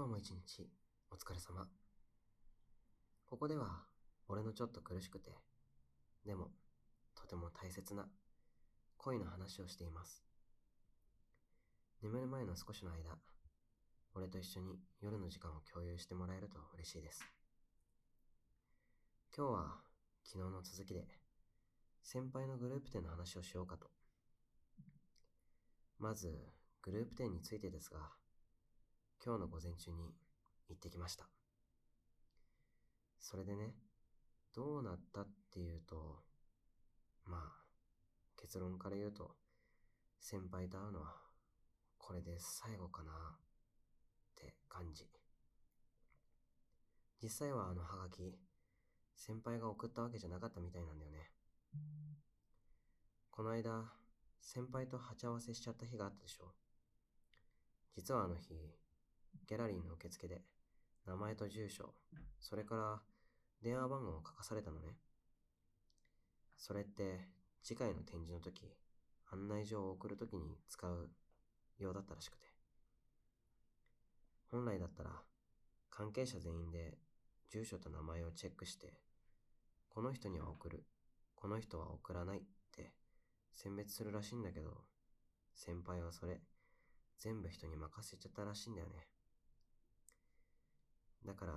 今日も一日お疲れ様。ここでは俺のちょっと苦しくて、でもとても大切な恋の話をしています。眠る前の少しの間、俺と一緒に夜の時間を共有してもらえると嬉しいです。今日は昨日の続きで、先輩のグループ展の話をしようかと。まず、グループ展についてですが、今日の午前中に行ってきました。それでね、どうなったっていうと、まあ、結論から言うと、先輩と会うのは、これで最後かな、って感じ。実際はあのハガキ、先輩が送ったわけじゃなかったみたいなんだよね。この間、先輩と鉢合わせしちゃった日があったでしょ。実はあの日、ギャラリーの受付で、名前と住所、それから電話番号を書かされたのね。それって次回の展示の時、案内状を送る時に使うようだったらしくて。本来だったら関係者全員で住所と名前をチェックして、この人には送る、この人は送らないって選別するらしいんだけど、先輩はそれ全部人に任せちゃったらしいんだよね。だから、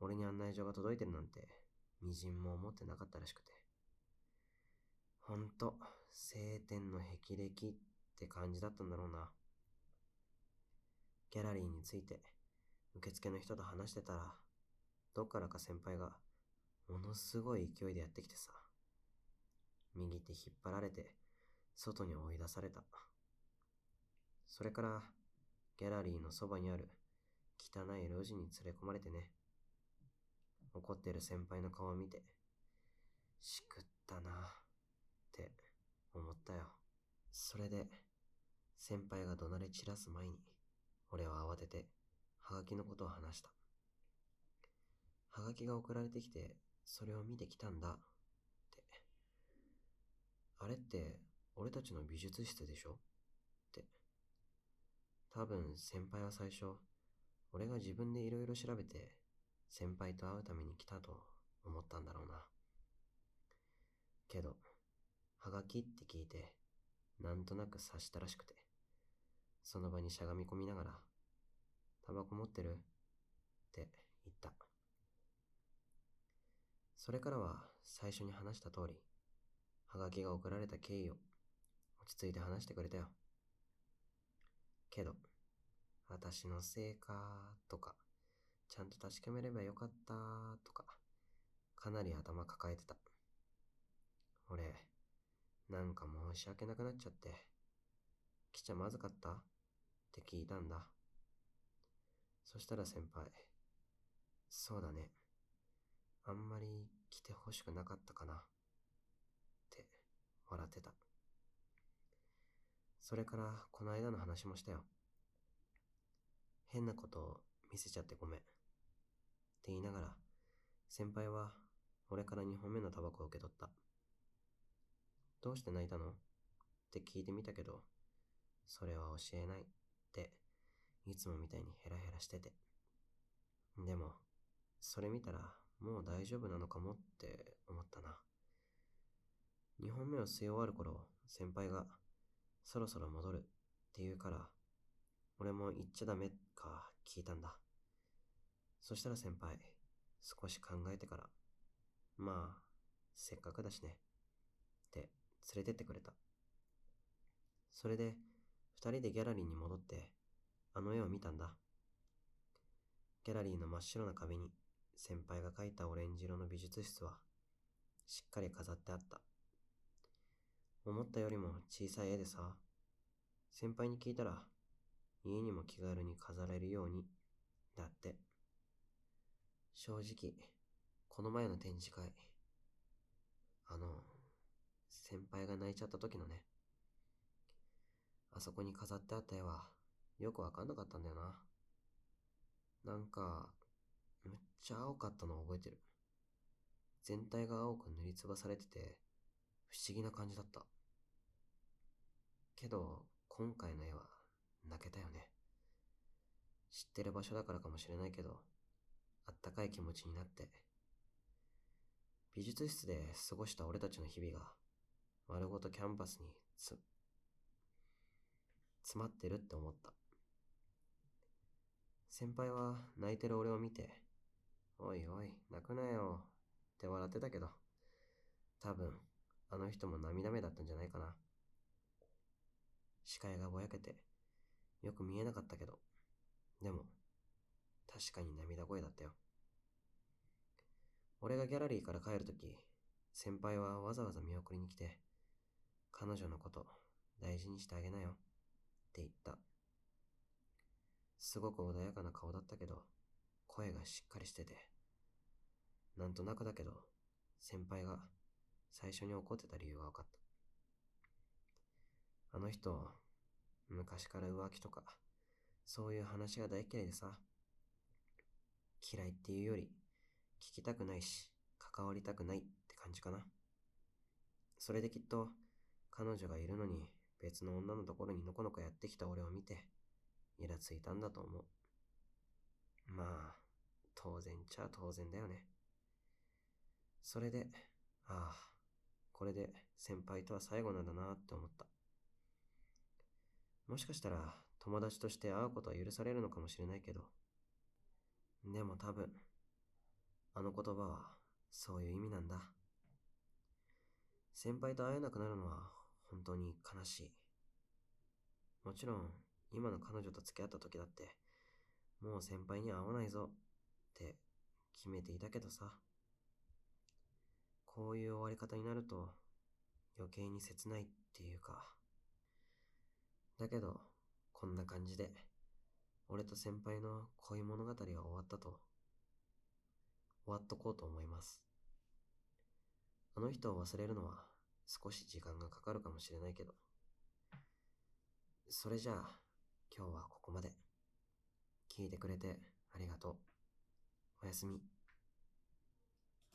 俺に案内状が届いてるなんて、みじんも思ってなかったらしくて。ほんと、晴天の霹靂って感じだったんだろうな。ギャラリーについて、受付の人と話してたら、どっからか先輩が、ものすごい勢いでやってきてさ。右手引っ張られて、外に追い出された。それから、ギャラリーのそばにある汚い路地に連れ込まれてね。怒ってる先輩の顔を見て、しくったなって思ったよ。それで、先輩が怒鳴り散らす前に、俺は慌てて、ハガキのことを話した。ハガキが送られてきて、それを見てきたんだって。あれって、俺たちの美術室でしょ？って。多分先輩は最初、俺が自分で色々調べて、先輩と会うために来たと思ったんだろうな。けど、はがきって聞いて、なんとなく察したらしくて、その場にしゃがみ込みながら、タバコ持ってる？って言った。それからは最初に話した通り、はがきが送られた経緯を落ち着いて話してくれたよ。けど、私のせいかとか、ちゃんと確かめればよかったとか、かなり頭抱えてた。俺、なんか申し訳なくなっちゃって、来ちゃまずかったって聞いたんだ。そしたら先輩、そうだね。あんまり来てほしくなかったかな。って笑ってた。それからこの間の話もしたよ。変なことを見せちゃってごめん。って言いながら、先輩は俺から2本目のタバコを受け取った。どうして泣いたの？って聞いてみたけど、それは教えないって、いつもみたいにヘラヘラしてて。でも、それ見たらもう大丈夫なのかもって思ったな。2本目を吸い終わる頃、先輩が、そろそろ戻るって言うから、俺も言っちゃダメか聞いたんだ。そしたら先輩、少し考えてから、まあ、せっかくだしね。って連れてってくれた。それで、二人でギャラリーに戻って、あの絵を見たんだ。ギャラリーの真っ白な壁に、先輩が描いたオレンジ色の美術室は、しっかり飾ってあった。思ったよりも小さい絵でさ、先輩に聞いたら、家にも気軽に飾れるように、だって。正直、この前の展示会、あの、先輩が泣いちゃった時のね、あそこに飾ってあった絵は、よくわかんなかったんだよな。なんか、むっちゃ青かったのを覚えてる。全体が青く塗りつばされてて、不思議な感じだった。けど、今回の絵は泣けたよね。知ってる場所だからかもしれないけど、あったかい気持ちになって、美術室で過ごした俺たちの日々が、丸ごとキャンパスにつ、詰まってるって思った。先輩は泣いてる俺を見て、おいおい、泣くなよって笑ってたけど、多分、あの人も涙目だったんじゃないかな。視界がぼやけて、よく見えなかったけど、でも、確かに涙声だったよ。俺がギャラリーから帰るとき、先輩はわざわざ見送りに来て、彼女のこと大事にしてあげなよって言った。すごく穏やかな顔だったけど、声がしっかりしてて、なんとなくだけど、先輩が最初に怒ってた理由が分かった。あの人、昔から浮気とか、そういう話が大嫌いでさ、嫌いっていうより、聞きたくないし、関わりたくないって感じかな。それできっと、彼女がいるのに別の女のところにのこのこやってきた俺を見て、イラついたんだと思う。まあ、当然ちゃ当然だよね。それで、ああ、これで先輩とは最後なんだなって思った。もしかしたら友達として会うことは許されるのかもしれないけど、でも多分、あの言葉はそういう意味なんだ。先輩と会えなくなるのは本当に悲しい。もちろん、今の彼女と付き合った時だって、もう先輩に会わないぞって決めていたけどさ。こういう終わり方になると余計に切ないっていうか。だけど、こんな感じで、俺と先輩の恋物語は終わったと、終わっとこうと思います。あの人を忘れるのは少し時間がかかるかもしれないけど、それじゃあ、今日はここまで。聞いてくれてありがとう。おやすみ。